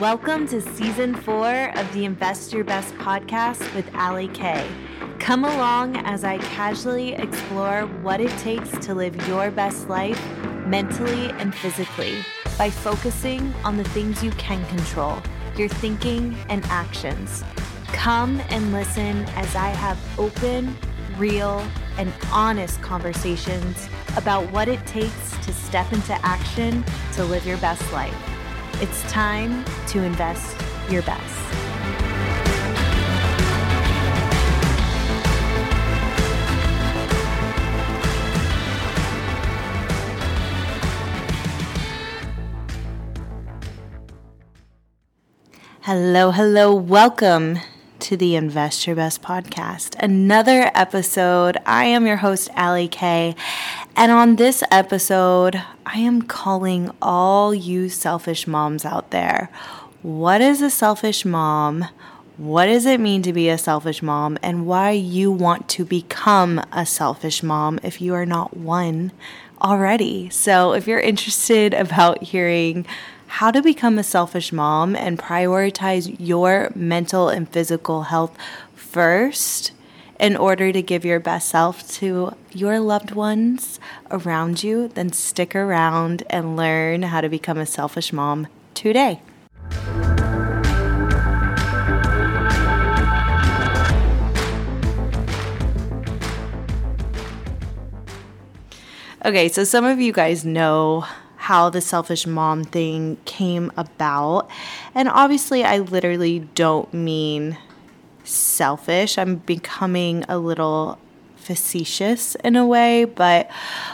Welcome to season four of the Invest Your Best podcast with Ali Kay. Come along as I casually explore what it takes to live your best life mentally and physically by focusing on the things you can control, your thinking and actions. Come and listen as I have open, real, and honest conversations about what it takes to step into action to live your best life. It's time to invest your best. Hello, hello, welcome to the Invest Your Best podcast. Another episode. I am your host, Ali Kay. And on this episode, I am calling all you selfish moms out there. What is a selfish mom? What does it mean to be a selfish mom? And why you want to become a selfish mom if you are not one already. So, if you're interested about hearing how to become a selfish mom and prioritize your mental and physical health first in order to give your best self to your loved ones around you, then stick around and learn how to become a selfish mom today. Okay, so some of you guys know how the selfish mom thing came about. And obviously, I literally don't mean selfish. I'm becoming a little facetious in a way, but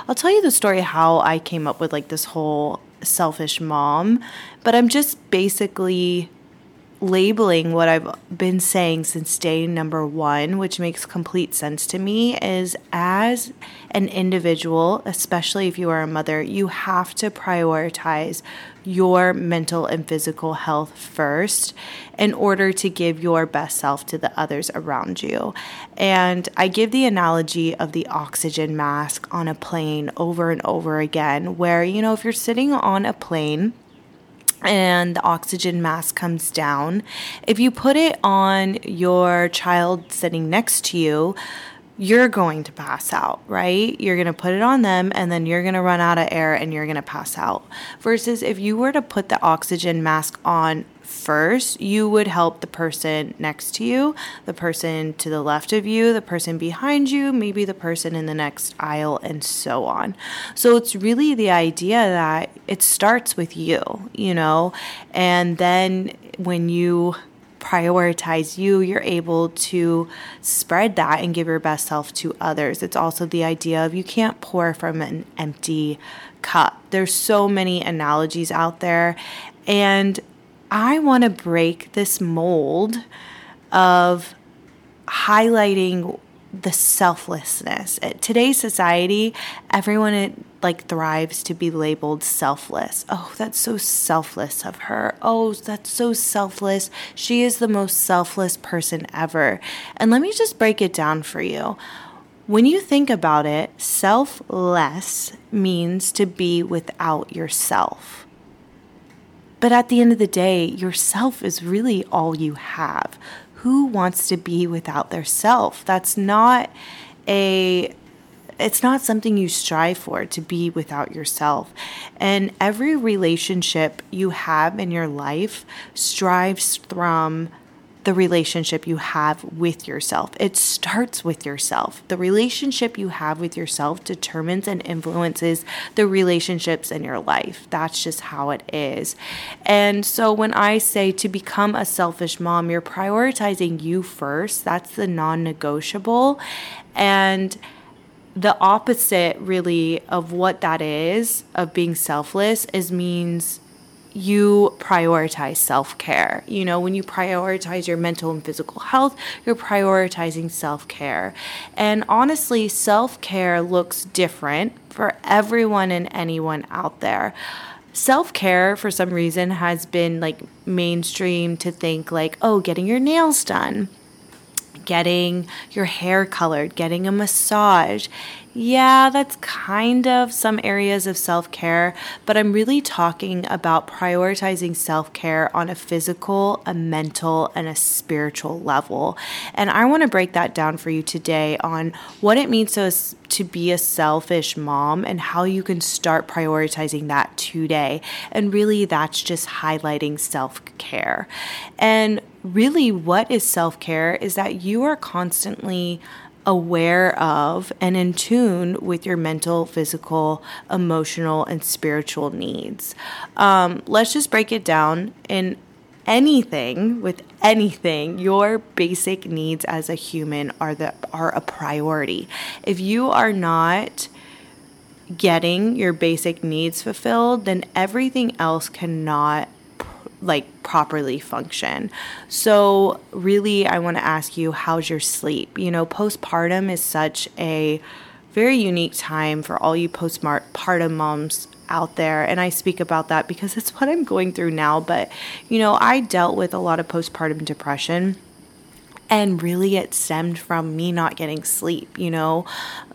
I'll tell you the story how I came up with like this whole selfish mom. But I'm just basically labeling what I've been saying since day number one, which makes complete sense to me, is as an individual, especially if you are a mother, you have to prioritize your mental and physical health first in order to give your best self to the others around you. And I give the analogy of the oxygen mask on a plane over and over again, where, you know, if you're sitting on a plane, and the oxygen mask comes down. If you put it on your child sitting next to you, you're going to pass out, right? You're going to put it on them and then you're going to run out of air and you're going to pass out. Versus if you were to put the oxygen mask on first, you would help the person next to you, the person to the left of you, the person behind you, maybe the person in the next aisle, and so on. So it's really the idea that it starts with you, you know, and then when you prioritize you, you're able to spread that and give your best self to others. It's also the idea of you can't pour from an empty cup. There's so many analogies out there and I want to break this mold of highlighting the selflessness. Today's society, everyone like thrives to be labeled selfless. Oh, that's so selfless of her. Oh, that's so selfless. She is the most selfless person ever. And let me just break it down for you. When you think about it, selfless means to be without yourself. But at the end of the day, yourself is really all you have. Who wants to be without their self? That's not a it's not something you strive for to be without yourself. And every relationship you have in your life strives from the relationship you have with yourself. It starts with yourself. The relationship you have with yourself determines and influences the relationships in your life. That's just how it is. And so when I say to become a selfish mom, you're prioritizing you first. That's the non negotiable. And the opposite, really, of what that is, of being selfless, is means you prioritize self care. You know, when you prioritize your mental and physical health, you're prioritizing self care. And honestly, self care looks different for everyone and anyone out there. Self care, for some reason, has been like mainstream to think like, oh, getting your nails done getting your hair colored, getting a massage. Yeah, that's kind of some areas of self care, but I'm really talking about prioritizing self care on a physical, a mental, and a spiritual level. And I want to break that down for you today on what it means to, to be a selfish mom and how you can start prioritizing that today. And really, that's just highlighting self care. And really, what is self care is that you are constantly aware of and in tune with your mental, physical, emotional, and spiritual needs. Um, let's just break it down in anything with anything your basic needs as a human are the are a priority if you are not getting your basic needs fulfilled then everything else cannot like properly function. So, really, I want to ask you, how's your sleep? You know, postpartum is such a very unique time for all you postpartum moms out there. And I speak about that because it's what I'm going through now. But, you know, I dealt with a lot of postpartum depression. And really, it stemmed from me not getting sleep. You know,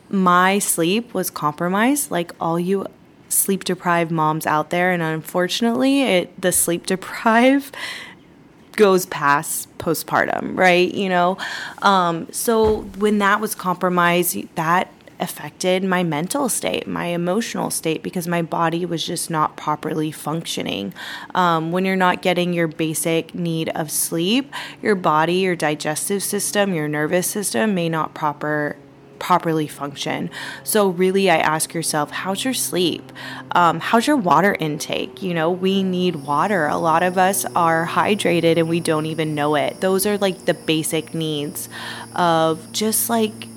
my sleep was compromised, like all you sleep deprived moms out there, and unfortunately, it the sleep deprived goes past postpartum, right? You know, um, so when that was compromised, that affected my mental state, my emotional state, because my body was just not properly functioning. Um, when you're not getting your basic need of sleep, your body, your digestive system, your nervous system may not proper properly function. So, really, I ask yourself, how's your sleep? Um, how's your water intake? You know, we need water. A lot of us are hydrated and we don't even know it. Those are like the basic needs of just like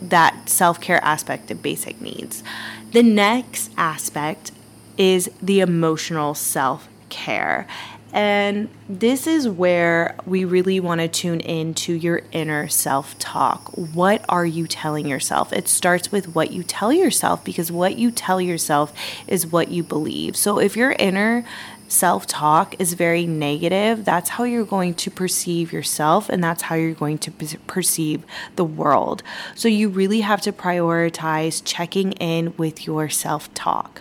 that self care aspect of basic needs. The next aspect is the emotional self care. And this is where we really want to tune into your inner self talk. What are you telling yourself? It starts with what you tell yourself because what you tell yourself is what you believe. So if your inner self talk is very negative, that's how you're going to perceive yourself and that's how you're going to perceive the world. So you really have to prioritize checking in with your self talk.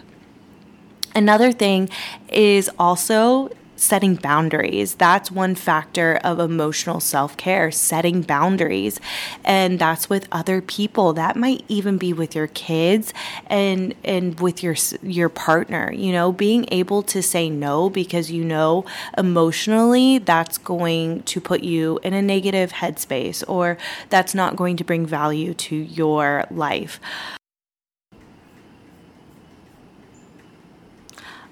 Another thing is also setting boundaries. That's one factor of emotional self care, setting boundaries. And that's with other people. That might even be with your kids and, and with your, your partner, you know, being able to say no because you know emotionally that's going to put you in a negative headspace or that's not going to bring value to your life.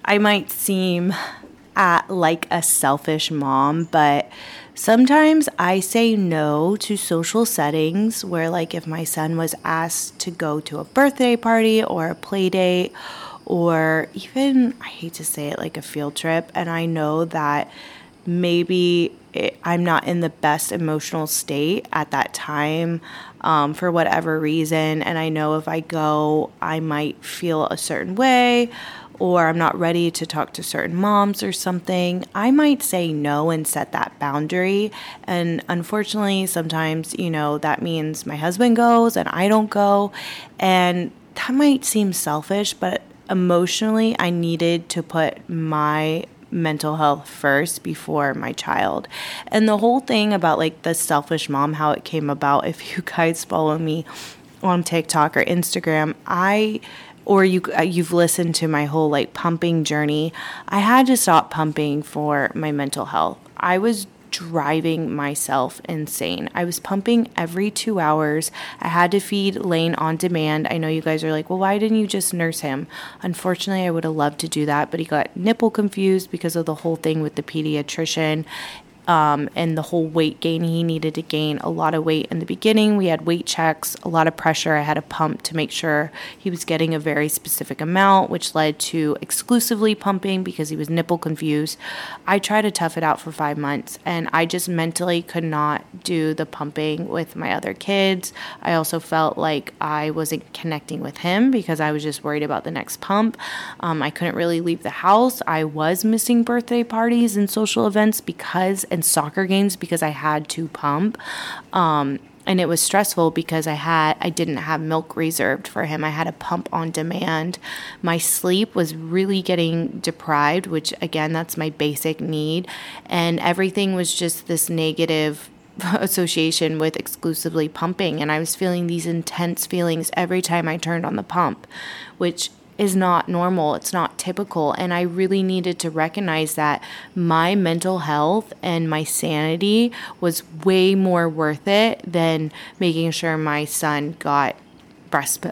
I might seem at like a selfish mom, but sometimes I say no to social settings where, like, if my son was asked to go to a birthday party or a play date, or even, I hate to say it, like a field trip, and I know that maybe it, I'm not in the best emotional state at that time um, for whatever reason, and I know if I go, I might feel a certain way or I'm not ready to talk to certain moms or something, I might say no and set that boundary. And unfortunately, sometimes, you know, that means my husband goes and I don't go. And that might seem selfish, but emotionally, I needed to put my mental health first before my child. And the whole thing about like the selfish mom, how it came about, if you guys follow me on TikTok or Instagram, I or you uh, you've listened to my whole like pumping journey, I had to stop pumping for my mental health. I was driving myself insane. I was pumping every 2 hours. I had to feed Lane on demand. I know you guys are like, "Well, why didn't you just nurse him?" Unfortunately, I would have loved to do that, but he got nipple confused because of the whole thing with the pediatrician um, and the whole weight gain he needed to gain a lot of weight in the beginning. We had weight checks, a lot of pressure. I had a pump to make sure he was getting a very specific amount, which led to exclusively pumping because he was nipple confused. I tried to tough it out for five months and I just mentally could not do the pumping with my other kids. I also felt like I wasn't connecting with him because I was just worried about the next pump. Um, I couldn't really leave the house. I was missing birthday parties and social events because and soccer games because I had to pump. Um, and it was stressful because I had I didn't have milk reserved for him. I had a pump on demand. My sleep was really getting deprived, which again that's my basic need, and everything was just this negative association with exclusively pumping and I was feeling these intense feelings every time I turned on the pump, which is not normal. It's not typical. And I really needed to recognize that my mental health and my sanity was way more worth it than making sure my son got breast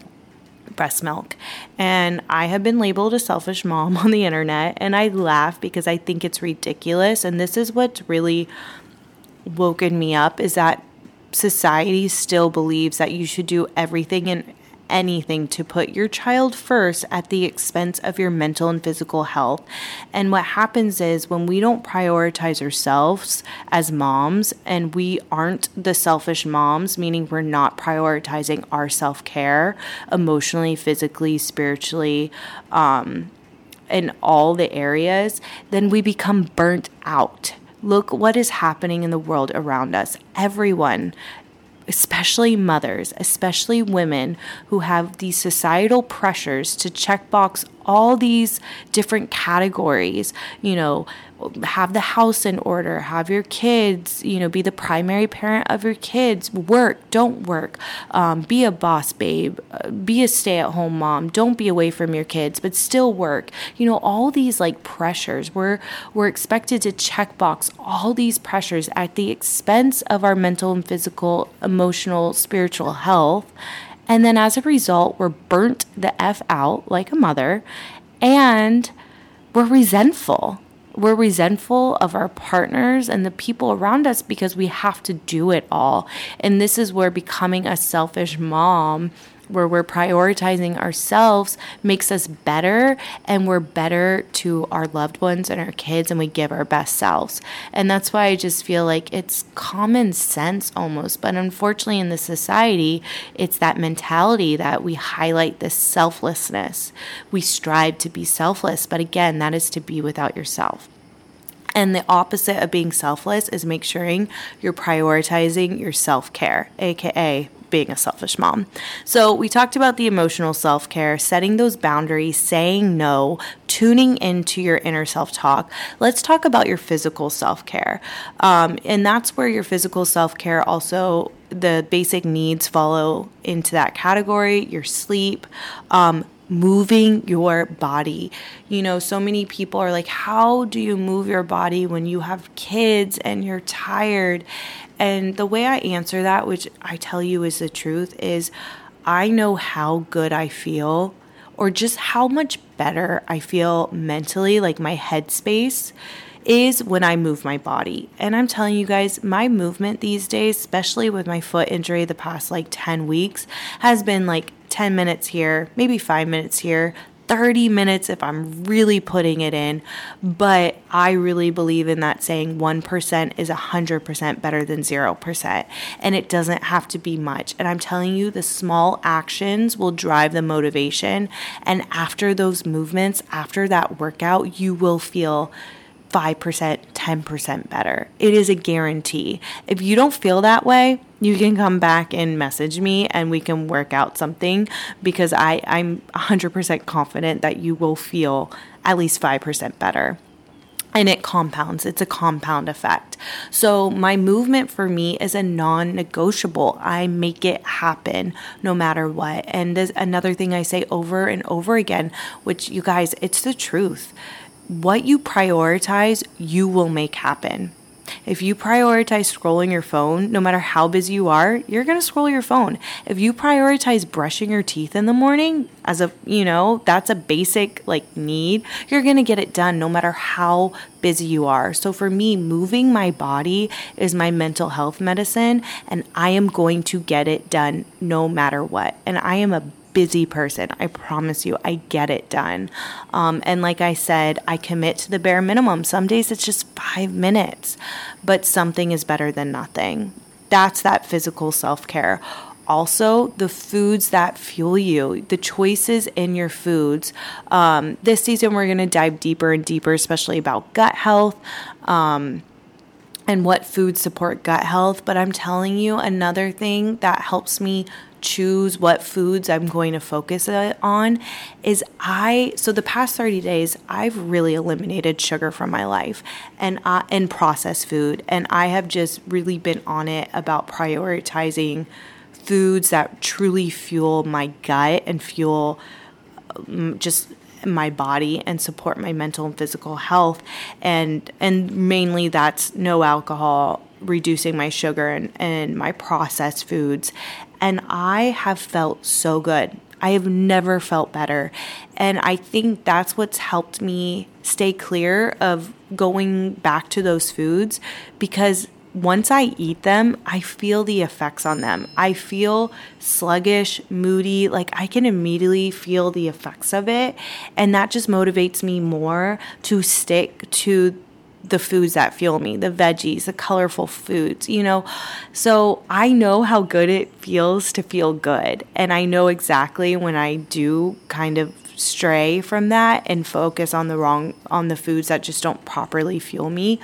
breast milk. And I have been labeled a selfish mom on the internet and I laugh because I think it's ridiculous and this is what's really woken me up is that society still believes that you should do everything and anything to put your child first at the expense of your mental and physical health. And what happens is when we don't prioritize ourselves as moms and we aren't the selfish moms, meaning we're not prioritizing our self care emotionally, physically, spiritually, um, in all the areas, then we become burnt out. Look what is happening in the world around us. Everyone, especially mothers, especially women who have these societal pressures to checkbox all these different categories, you know, have the house in order, have your kids, you know, be the primary parent of your kids, work, don't work, um, be a boss babe, uh, be a stay at home mom, don't be away from your kids, but still work. You know, all these like pressures. We're, we're expected to checkbox all these pressures at the expense of our mental and physical, emotional, spiritual health. And then as a result, we're burnt the F out like a mother and we're resentful. We're resentful of our partners and the people around us because we have to do it all. And this is where becoming a selfish mom where we're prioritizing ourselves makes us better and we're better to our loved ones and our kids and we give our best selves. And that's why I just feel like it's common sense almost. But unfortunately, in the society, it's that mentality that we highlight this selflessness. We strive to be selfless, but again, that is to be without yourself. And the opposite of being selfless is make sure you're prioritizing your self care, aka being a selfish mom. So, we talked about the emotional self care, setting those boundaries, saying no, tuning into your inner self talk. Let's talk about your physical self care. Um, and that's where your physical self care also the basic needs follow into that category your sleep, um, moving your body. You know, so many people are like, How do you move your body when you have kids and you're tired? And the way I answer that, which I tell you is the truth, is I know how good I feel or just how much better I feel mentally, like my headspace is when I move my body. And I'm telling you guys, my movement these days, especially with my foot injury the past like 10 weeks, has been like 10 minutes here, maybe five minutes here, 30 minutes if I'm really putting it in. But I really believe in that saying 1% is 100% better than 0%. And it doesn't have to be much. And I'm telling you, the small actions will drive the motivation. And after those movements, after that workout, you will feel 5%, 10% better. It is a guarantee. If you don't feel that way, you can come back and message me and we can work out something because I, I'm 100% confident that you will feel at least 5% better and it compounds. It's a compound effect. So, my movement for me is a non negotiable. I make it happen no matter what. And there's another thing I say over and over again, which you guys, it's the truth what you prioritize, you will make happen. If you prioritize scrolling your phone, no matter how busy you are, you're going to scroll your phone. If you prioritize brushing your teeth in the morning as a, you know, that's a basic like need, you're going to get it done no matter how busy you are. So for me, moving my body is my mental health medicine and I am going to get it done no matter what. And I am a busy person. I promise you, I get it done. Um, and like I said, I commit to the bare minimum. Some days it's just five minutes, but something is better than nothing. That's that physical self care. Also, the foods that fuel you, the choices in your foods. Um, this season, we're going to dive deeper and deeper, especially about gut health. Um, and what foods support gut health. But I'm telling you, another thing that helps me choose what foods I'm going to focus on is I so the past 30 days I've really eliminated sugar from my life and uh, and processed food. And I have just really been on it about prioritizing foods that truly fuel my gut and fuel um, just my body and support my mental and physical health. And and mainly that's no alcohol reducing my sugar and, and my processed foods and I have felt so good. I have never felt better. And I think that's what's helped me stay clear of going back to those foods because once I eat them, I feel the effects on them. I feel sluggish, moody, like I can immediately feel the effects of it. And that just motivates me more to stick to the foods that fuel me, the veggies, the colorful foods, you know. So I know how good it feels to feel good. And I know exactly when I do kind of stray from that and focus on the wrong on the foods that just don't properly fuel me.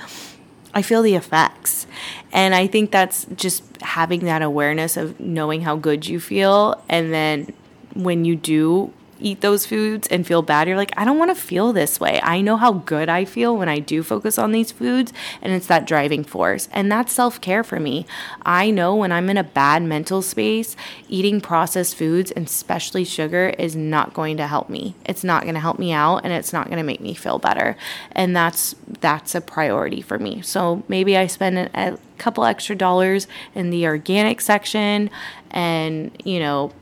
I feel the effects. And I think that's just having that awareness of knowing how good you feel and then when you do eat those foods and feel bad, you're like, I don't want to feel this way. I know how good I feel when I do focus on these foods, and it's that driving force. And that's self care for me. I know when I'm in a bad mental space, eating processed foods and especially sugar is not going to help me. It's not going to help me out and it's not going to make me feel better. And that's that's a priority for me. So maybe I spend a couple extra dollars in the organic section and, you know,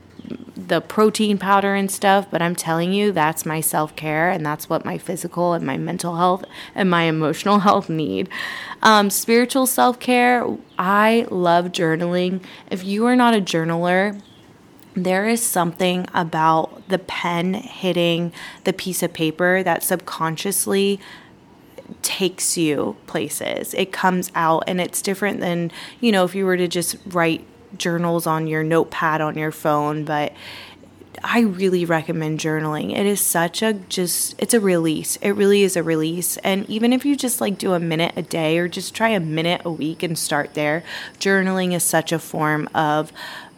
the protein powder and stuff, but I'm telling you, that's my self care, and that's what my physical and my mental health and my emotional health need. Um, spiritual self care, I love journaling. If you are not a journaler, there is something about the pen hitting the piece of paper that subconsciously takes you places. It comes out and it's different than, you know, if you were to just write journals on your notepad on your phone, but I really recommend journaling. It is such a just it's a release. It really is a release. And even if you just like do a minute a day or just try a minute a week and start there, journaling is such a form of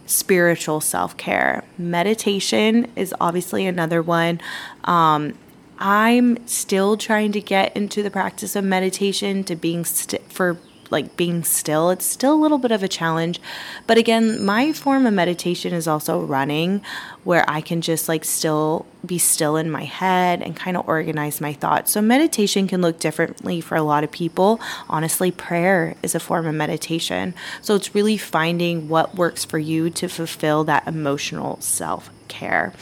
spiritual self-care. Meditation is obviously another one. Um, I'm still trying to get into the practice of meditation to being st- for like being still, it's still a little bit of a challenge. But again, my form of meditation is also running, where I can just like still be still in my head and kind of organize my thoughts. So, meditation can look differently for a lot of people. Honestly, prayer is a form of meditation. So, it's really finding what works for you to fulfill that emotional self care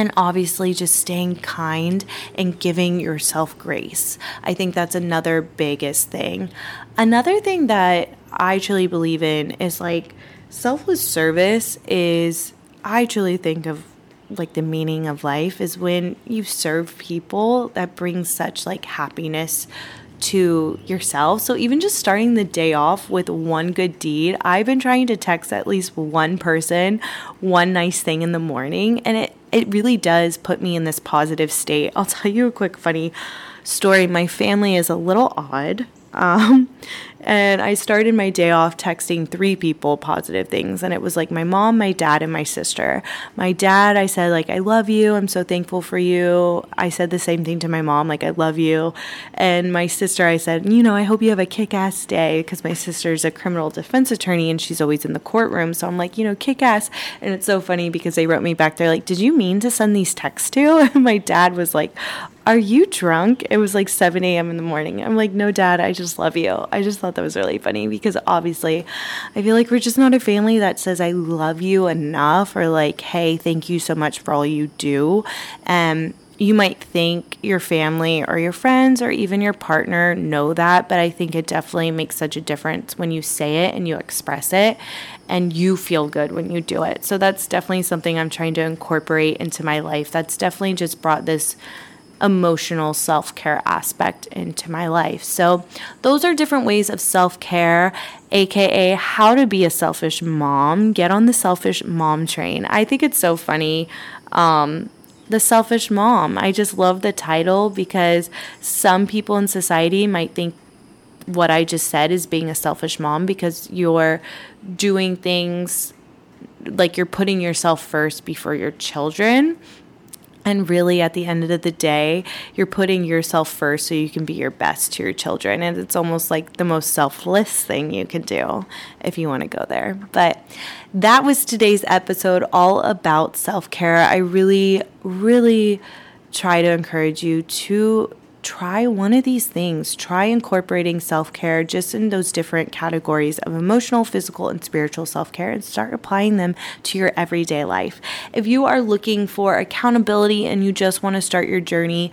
and obviously just staying kind and giving yourself grace. I think that's another biggest thing. Another thing that I truly believe in is like selfless service is I truly think of like the meaning of life is when you serve people that brings such like happiness to yourself. So even just starting the day off with one good deed, I've been trying to text at least one person one nice thing in the morning and it it really does put me in this positive state. I'll tell you a quick funny story. My family is a little odd. Um, and I started my day off texting three people positive things. And it was like my mom, my dad, and my sister. My dad, I said, like, I love you. I'm so thankful for you. I said the same thing to my mom, like, I love you. And my sister, I said, you know, I hope you have a kick ass day because my sister's a criminal defense attorney and she's always in the courtroom. So I'm like, you know, kick ass. And it's so funny because they wrote me back. They're like, did you mean to send these texts to? And my dad was like, are you drunk? It was like 7 a.m. in the morning. I'm like, no, dad, I just love you. I just thought that was really funny because obviously I feel like we're just not a family that says, I love you enough or like, hey, thank you so much for all you do. Um, you might think your family or your friends or even your partner know that, but I think it definitely makes such a difference when you say it and you express it and you feel good when you do it. So that's definitely something I'm trying to incorporate into my life. That's definitely just brought this emotional self care aspect into my life. So, those are different ways of self care, aka how to be a selfish mom. Get on the selfish mom train. I think it's so funny. Um, the selfish mom. I just love the title because some people in society might think what I just said is being a selfish mom because you're doing things like you're putting yourself first before your children. And really, at the end of the day, you're putting yourself first so you can be your best to your children. And it's almost like the most selfless thing you can do if you want to go there. But that was today's episode all about self care. I really, really try to encourage you to try one of these things. Try incorporating self care just in those different categories of emotional, physical, and spiritual self care and start applying them to your everyday life. If you are looking for accountability and you just want to start your journey,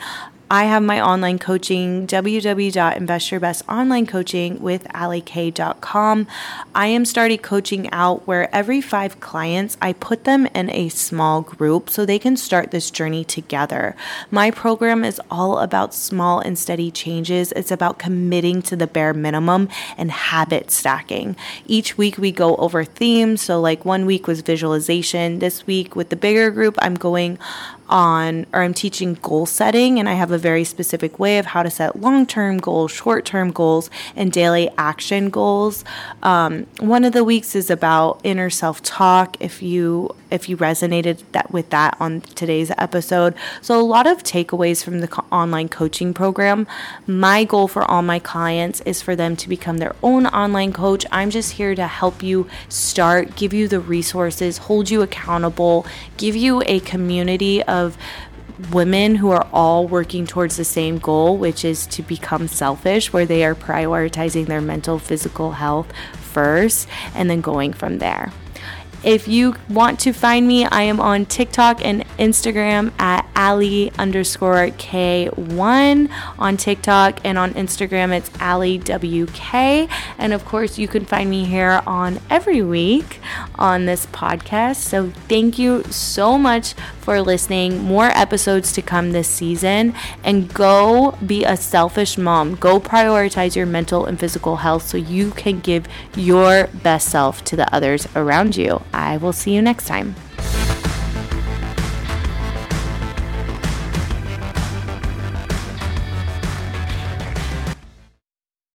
I have my online coaching, www.investyourbestonlinecoaching with allyk.com. I am starting coaching out where every five clients, I put them in a small group so they can start this journey together. My program is all about small and steady changes. It's about committing to the bare minimum and habit stacking. Each week we go over themes. So, like one week was visualization. This week with the bigger group, I'm going on or I'm teaching goal setting and I have a very specific way of how to set long-term goals, short-term goals, and daily action goals. Um, one of the weeks is about inner self-talk. If you if you resonated that with that on today's episode, so a lot of takeaways from the co- online coaching program. My goal for all my clients is for them to become their own online coach. I'm just here to help you start, give you the resources, hold you accountable, give you a community of of women who are all working towards the same goal, which is to become selfish, where they are prioritizing their mental, physical health first and then going from there. If you want to find me, I am on TikTok and Instagram at Ally underscore K1 on TikTok and on Instagram it's Ally WK. And of course, you can find me here on every week on this podcast. So thank you so much for listening. More episodes to come this season. And go be a selfish mom. Go prioritize your mental and physical health so you can give your best self to the others around you. I will see you next time.